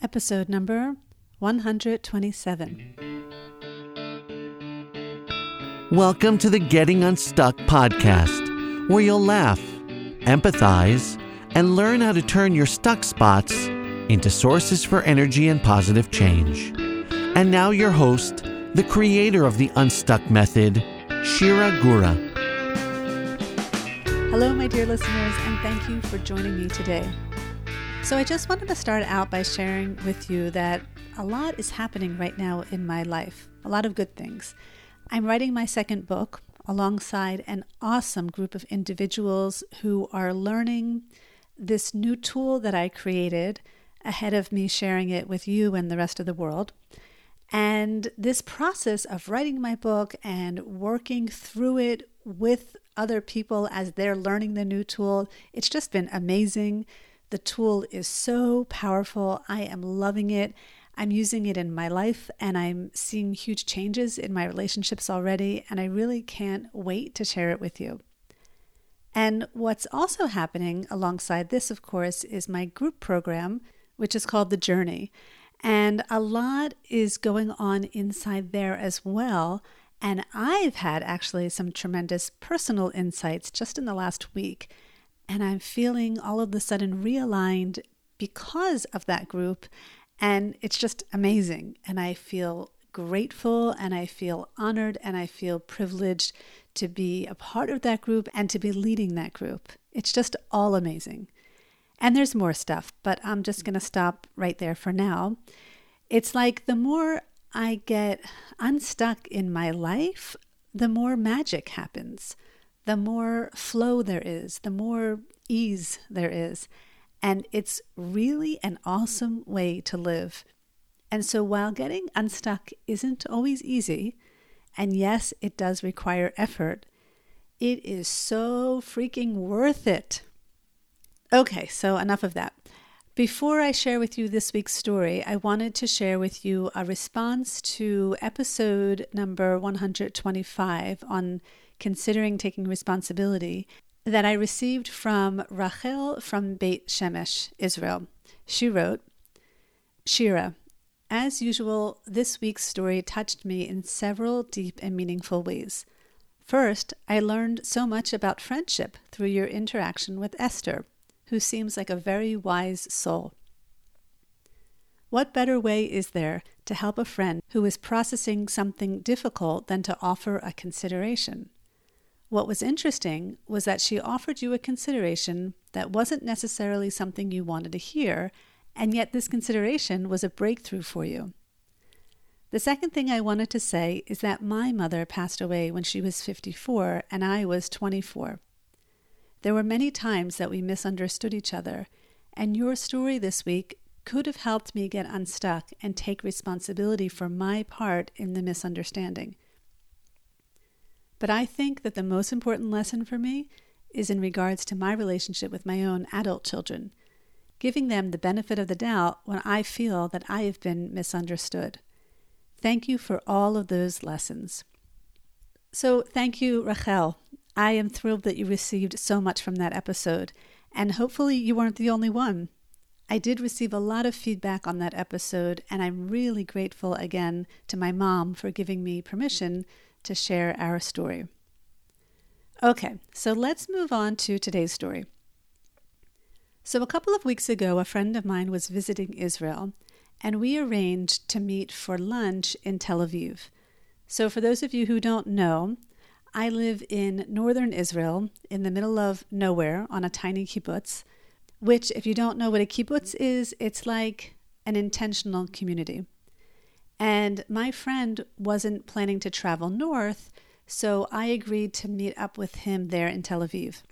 episode number 127. Welcome to the Getting Unstuck podcast, where you'll laugh, empathize, and learn how to turn your stuck spots into sources for energy and positive change. And now, your host, the creator of the Unstuck Method, Shira Gura. Hello, my dear listeners, and thank you for joining me today. So, I just wanted to start out by sharing with you that a lot is happening right now in my life, a lot of good things. I'm writing my second book alongside an awesome group of individuals who are learning this new tool that I created ahead of me sharing it with you and the rest of the world. And this process of writing my book and working through it with other people as they're learning the new tool, it's just been amazing. The tool is so powerful. I am loving it. I'm using it in my life and I'm seeing huge changes in my relationships already, and I really can't wait to share it with you. And what's also happening alongside this, of course, is my group program, which is called The Journey. And a lot is going on inside there as well. And I've had actually some tremendous personal insights just in the last week and I'm feeling all of a sudden realigned because of that group. And it's just amazing. And I feel grateful and I feel honored and I feel privileged to be a part of that group and to be leading that group. It's just all amazing. And there's more stuff, but I'm just going to stop right there for now. It's like the more I get unstuck in my life, the more magic happens the more flow there is, the more ease there is. And it's really an awesome way to live. And so while getting unstuck isn't always easy, and yes, it does require effort, it is so freaking worth it. Okay, so enough of that. Before I share with you this week's story, I wanted to share with you a response to episode number 125 on considering taking responsibility that I received from Rachel from Beit Shemesh, Israel. She wrote, Shira, as usual, this week's story touched me in several deep and meaningful ways. First, I learned so much about friendship through your interaction with Esther, who seems like a very wise soul. What better way is there to help a friend who is processing something difficult than to offer a consideration? What was interesting was that she offered you a consideration that wasn't necessarily something you wanted to hear, and yet this consideration was a breakthrough for you. The second thing I wanted to say is that my mother passed away when she was 54 and I was 24. There were many times that we misunderstood each other, and your story this week could have helped me get unstuck and take responsibility for my part in the misunderstanding. But I think that the most important lesson for me is in regards to my relationship with my own adult children, giving them the benefit of the doubt when I feel that I have been misunderstood. Thank you for all of those lessons. So, thank you, Rachel. I am thrilled that you received so much from that episode, and hopefully, you weren't the only one. I did receive a lot of feedback on that episode, and I'm really grateful again to my mom for giving me permission to share our story. Okay, so let's move on to today's story. So, a couple of weeks ago, a friend of mine was visiting Israel, and we arranged to meet for lunch in Tel Aviv. So, for those of you who don't know, I live in northern Israel, in the middle of nowhere, on a tiny kibbutz, which, if you don't know what a kibbutz is, it's like an intentional community. And my friend wasn't planning to travel north, so I agreed to meet up with him there in Tel Aviv.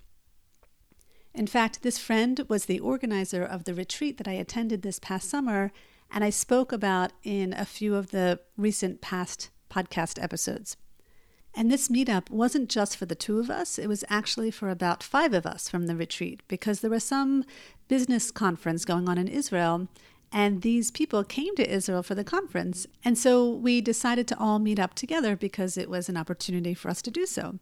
In fact, this friend was the organizer of the retreat that I attended this past summer, and I spoke about in a few of the recent past podcast episodes. And this meetup wasn't just for the two of us, it was actually for about five of us from the retreat because there was some business conference going on in Israel, and these people came to Israel for the conference. And so we decided to all meet up together because it was an opportunity for us to do so.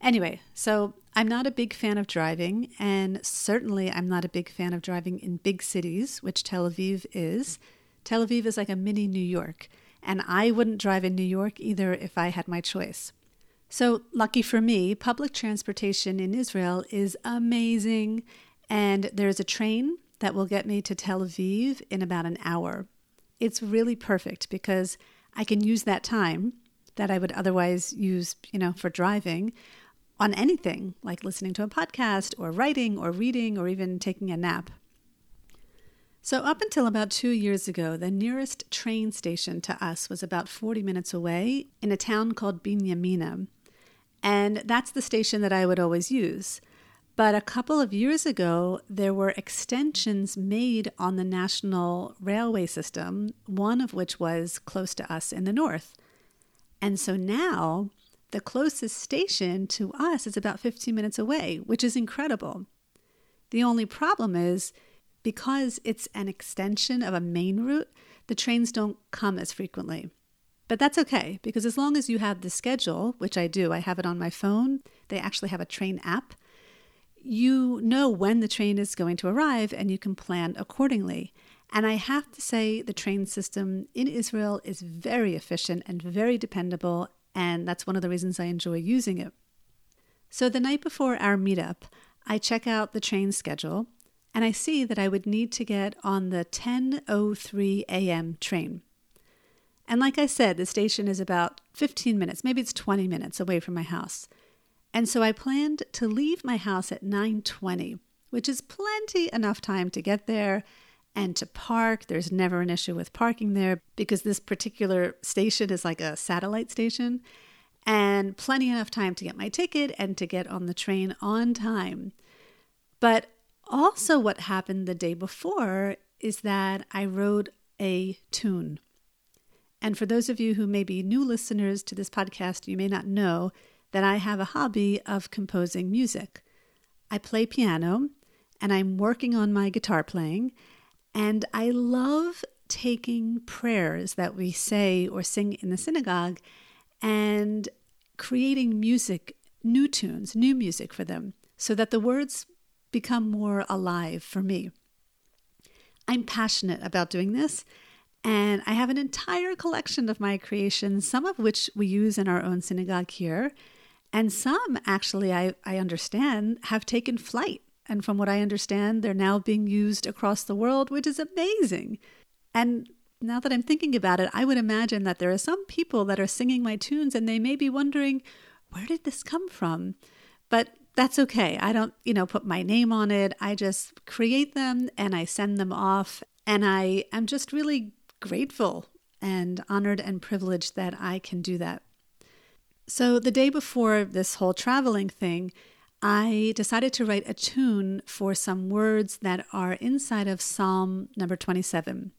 Anyway, so I'm not a big fan of driving, and certainly I'm not a big fan of driving in big cities, which Tel Aviv is. Tel Aviv is like a mini New York, and I wouldn't drive in New York either if I had my choice. So, lucky for me, public transportation in Israel is amazing, and there's a train that will get me to Tel Aviv in about an hour. It's really perfect because I can use that time that I would otherwise use, you know, for driving on anything like listening to a podcast or writing or reading or even taking a nap. So, up until about two years ago, the nearest train station to us was about 40 minutes away in a town called Binyamina. And that's the station that I would always use. But a couple of years ago, there were extensions made on the national railway system, one of which was close to us in the north. And so now the closest station to us is about 15 minutes away, which is incredible. The only problem is because it's an extension of a main route, the trains don't come as frequently. But that's okay because as long as you have the schedule, which I do, I have it on my phone, they actually have a train app. You know when the train is going to arrive and you can plan accordingly. And I have to say, the train system in Israel is very efficient and very dependable, and that's one of the reasons I enjoy using it. So the night before our meetup, I check out the train schedule and I see that I would need to get on the 10:03 a.m. train. And like I said, the station is about 15 minutes, maybe it's 20 minutes away from my house. And so I planned to leave my house at 9:20, which is plenty enough time to get there and to park. There's never an issue with parking there because this particular station is like a satellite station and plenty enough time to get my ticket and to get on the train on time. But also, what happened the day before is that I wrote a tune. And for those of you who may be new listeners to this podcast, you may not know that I have a hobby of composing music. I play piano and I'm working on my guitar playing, and I love taking prayers that we say or sing in the synagogue and creating music, new tunes, new music for them, so that the words become more alive for me. I'm passionate about doing this, and I have an entire collection of my creations, some of which we use in our own synagogue here, and some actually I, I understand have taken flight. And from what I understand, they're now being used across the world, which is amazing. And now that I'm thinking about it, I would imagine that there are some people that are singing my tunes and they may be wondering, where did this come from? But that's okay. I don't, you know, put my name on it. I just create them and I send them off. And I am just really grateful and honored and privileged that I can do that. So the day before this whole traveling thing, I decided to write a tune for some words that are inside of Psalm number 27.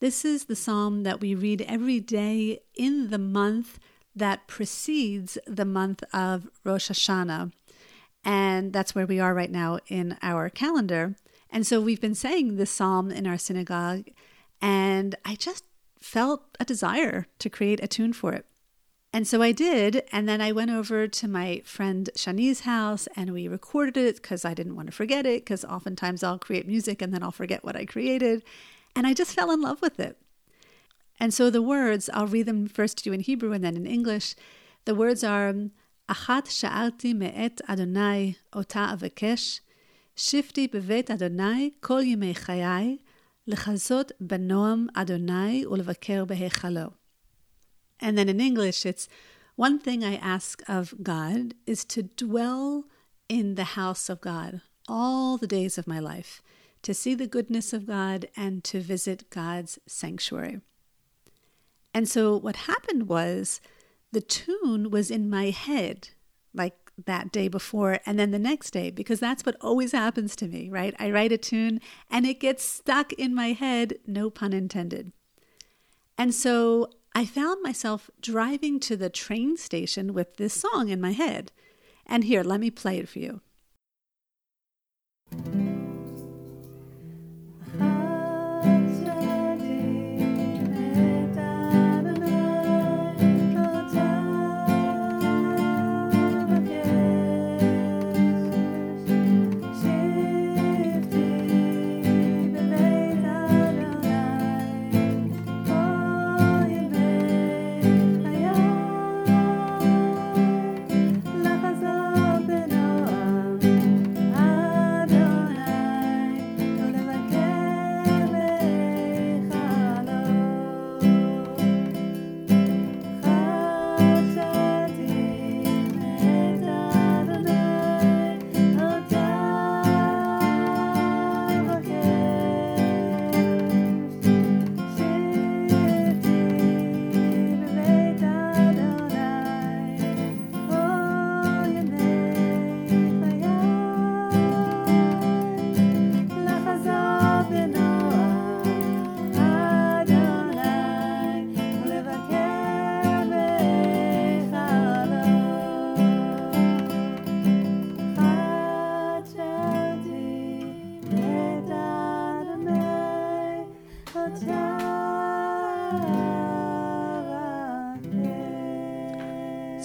This is the psalm that we read every day in the month that precedes the month of Rosh Hashanah, and that's where we are right now in our calendar. And so we've been saying this psalm in our synagogue, and I just felt a desire to create a tune for it. And so I did. And then I went over to my friend Shani's house and we recorded it because I didn't want to forget it. Because oftentimes I'll create music and then I'll forget what I created. And I just fell in love with it. And so the words, I'll read them first to you in Hebrew and then in English. The words are Achat sha'alti me'et Adonai ota avekesh, shifti bevet Adonai kol yimei chayai, lechazot benoam Adonai ulvaker behechalo. And then in English, it's one thing I ask of God is to dwell in the house of God all the days of my life, to see the goodness of God and to visit God's sanctuary. And so what happened was the tune was in my head like that day before and then the next day because that's what always happens to me, right? I write a tune and it gets stuck in my head, no pun intended. And so I found myself driving to the train station with this song in my head. And here, let me play it for you.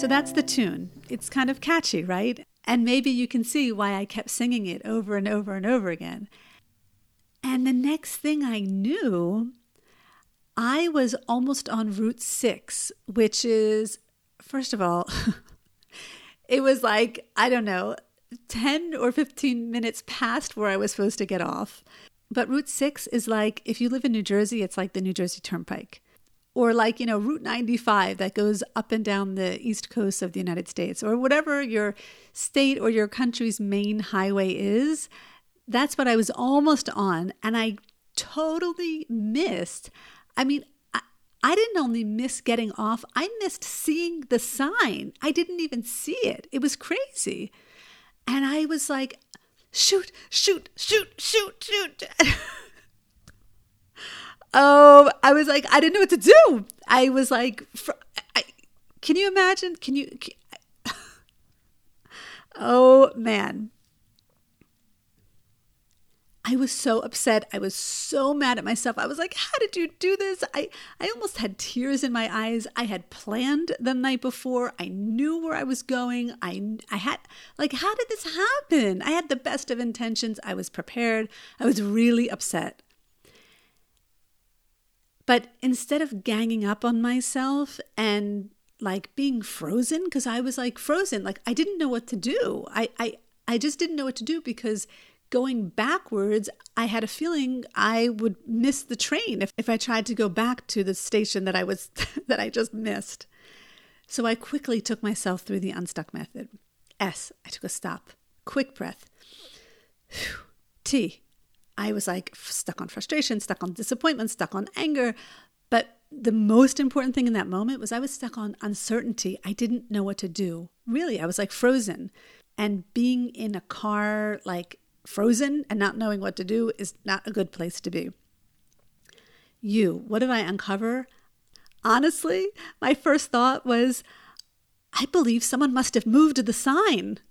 So that's the tune. It's kind of catchy, right? And maybe you can see why I kept singing it over and over and over again. And the next thing I knew, I was almost on Route 6, which is, first of all, it was like, I don't know, 10 or 15 minutes past where I was supposed to get off. But Route 6 is like, if you live in New Jersey, it's like the New Jersey Turnpike or like, you know, Route 95 that goes up and down the east coast of the United States, or whatever your state or your country's main highway is. That's what I was almost on. And I totally missed. I mean, I, I didn't only miss getting off, I missed seeing the sign. I didn't even see it. It was crazy. And I was like, shoot, shoot, shoot, shoot, shoot. Oh, I was like, I didn't know what to do. I was like, I, can you imagine? Can you? Can, oh man. I was so upset. I was so mad at myself. I was like, how did you do this? I, I almost had tears in my eyes. I had planned the night before. I knew where I was going. I, I had, like, how did this happen? I had the best of intentions. I was prepared. I was really upset. But instead of ganging up on myself and like being frozen, because I was like frozen, like I didn't know what to do. I, I, I just didn't know what to do because going backwards, I had a feeling I would miss the train if, if I tried to go back to the station that I was that I just missed. So I quickly took myself through the unstuck method. S, I took a stop. Quick breath. T, I was like stuck on frustration, stuck on disappointment, stuck on anger. But the most important thing in that moment was I was stuck on uncertainty. I didn't know what to do. Really, I was like frozen. And being in a car, like frozen and not knowing what to do, is not a good place to be. You, what did I uncover? Honestly, my first thought was, I believe someone must have moved the sign.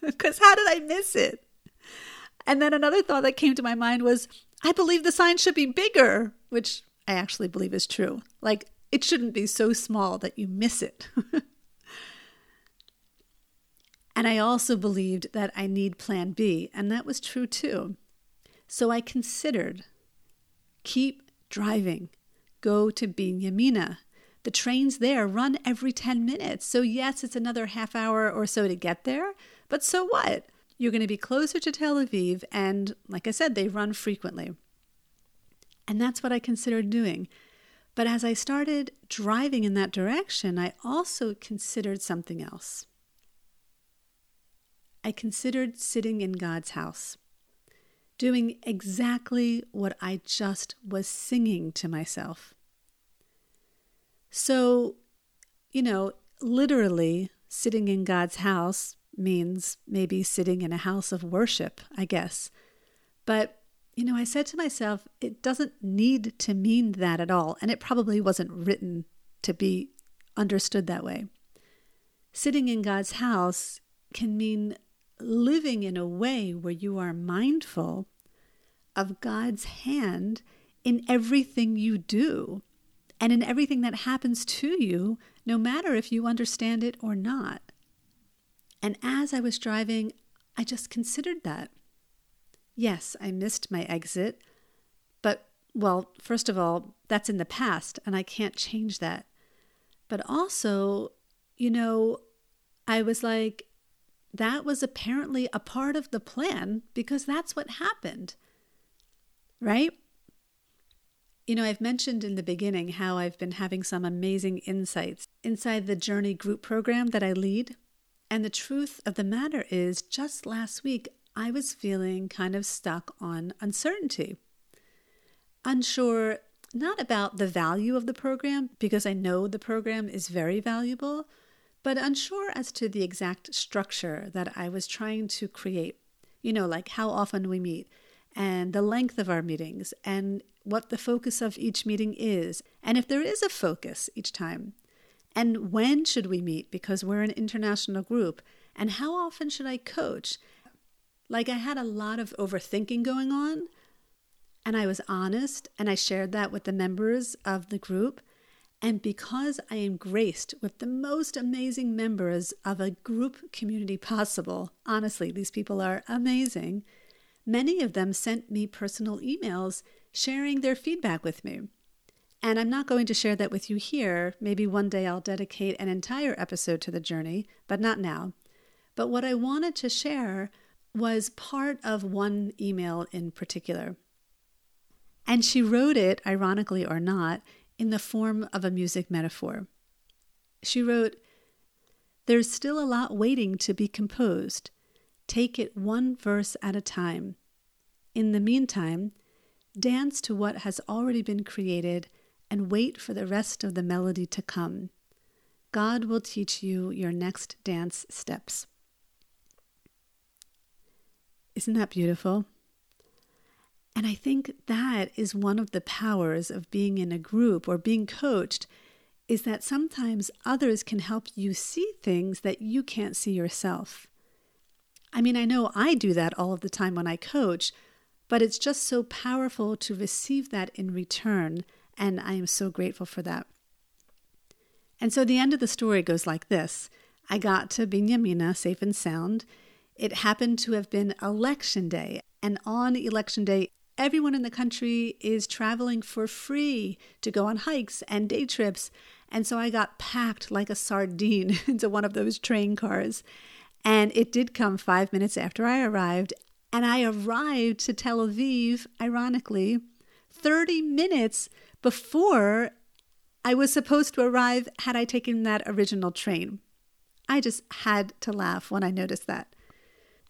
Because how did I miss it? And then another thought that came to my mind was, I believe the sign should be bigger, which I actually believe is true. Like, it shouldn't be so small that you miss it. and I also believed that I need plan B, and that was true too. So I considered keep driving, go to Binyamina. The trains there run every 10 minutes. So, yes, it's another half hour or so to get there, but so what? You're going to be closer to Tel Aviv, and like I said, they run frequently. And that's what I considered doing. But as I started driving in that direction, I also considered something else. I considered sitting in God's house, doing exactly what I just was singing to myself. So, you know, literally sitting in God's house means maybe sitting in a house of worship, I guess. But, you know, I said to myself, it doesn't need to mean that at all. And it probably wasn't written to be understood that way. Sitting in God's house can mean living in a way where you are mindful of God's hand in everything you do and in everything that happens to you, no matter if you understand it or not. And as I was driving, I just considered that. Yes, I missed my exit, but, well, first of all, that's in the past and I can't change that. But also, you know, I was like, that was apparently a part of the plan because that's what happened. Right? You know, I've mentioned in the beginning how I've been having some amazing insights inside the Journey group program that I lead. And the truth of the matter is, just last week, I was feeling kind of stuck on uncertainty. Unsure not about the value of the program, because I know the program is very valuable, but unsure as to the exact structure that I was trying to create. You know, like how often we meet, and the length of our meetings, and what the focus of each meeting is, and if there is a focus each time, and when should we meet because we're an international group? And how often should I coach? Like I had a lot of overthinking going on. And I was honest and I shared that with the members of the group. And because I am graced with the most amazing members of a group community possible, honestly, these people are amazing. Many of them sent me personal emails sharing their feedback with me. And I'm not going to share that with you here. Maybe one day I'll dedicate an entire episode to the journey, but not now. But what I wanted to share was part of one email in particular. And she wrote it, ironically or not, in the form of a music metaphor. She wrote, There's still a lot waiting to be composed. Take it one verse at a time. In the meantime, dance to what has already been created and wait for the rest of the melody to come. God will teach you your next dance steps. Isn't that beautiful? And I think that is one of the powers of being in a group or being coached is that sometimes others can help you see things that you can't see yourself. I mean, I know I do that all of the time when I coach, but it's just so powerful to receive that in return, and I am so grateful for that. And so the end of the story goes like this I got to Binyamina safe and sound. It happened to have been election day, and on election day, everyone in the country is traveling for free to go on hikes and day trips. And so I got packed like a sardine into one of those train cars. And it did come five minutes after I arrived. And I arrived to Tel Aviv, ironically, 30 minutes before I was supposed to arrive had I taken that original train. I just had to laugh when I noticed that.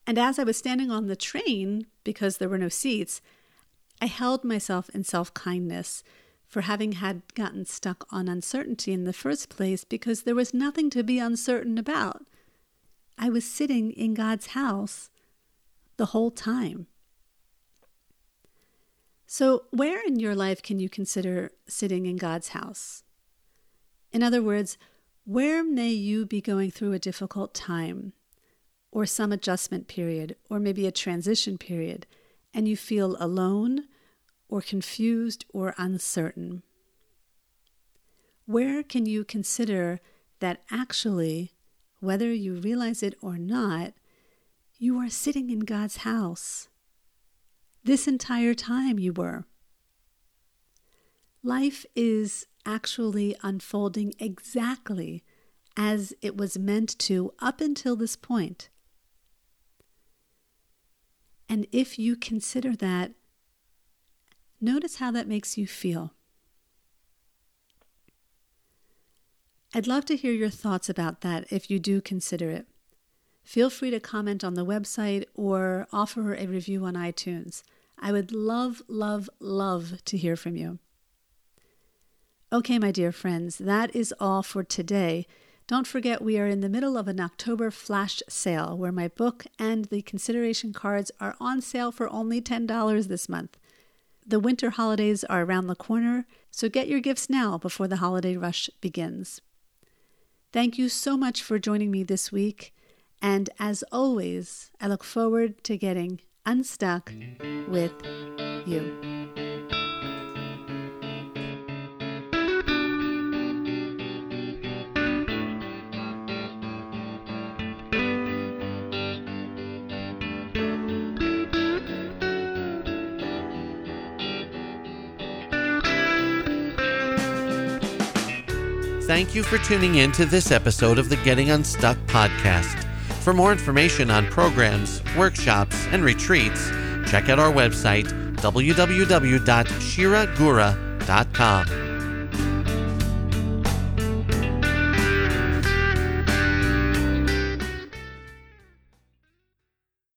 And as I was standing on the train, because there were no seats, I held myself in self kindness for having had gotten stuck on uncertainty in the first place because there was nothing to be uncertain about. I was sitting in God's house the whole time. So, where in your life can you consider sitting in God's house? In other words, where may you be going through a difficult time, or some adjustment period, or maybe a transition period, and you feel alone or confused or uncertain? Where can you consider that actually, whether you realize it or not, you are sitting in God's house? This entire time you were. Life is actually unfolding exactly as it was meant to up until this point. And if you consider that Notice how that makes you feel. I'd love to hear your thoughts about that if you do consider it. Feel free to comment on the website or offer a review on iTunes. I would love, love, love to hear from you. Okay, my dear friends, that is all for today. Don't forget, we are in the middle of an October flash sale where my book and the consideration cards are on sale for only $10 this month. The winter holidays are around the corner, so get your gifts now before the holiday rush begins. Thank you so much for joining me this week, and as always, I look forward to getting unstuck with you. Thank you for tuning in to this episode of the Getting Unstuck podcast. For more information on programs, workshops, and retreats, check out our website www.shiragura.com.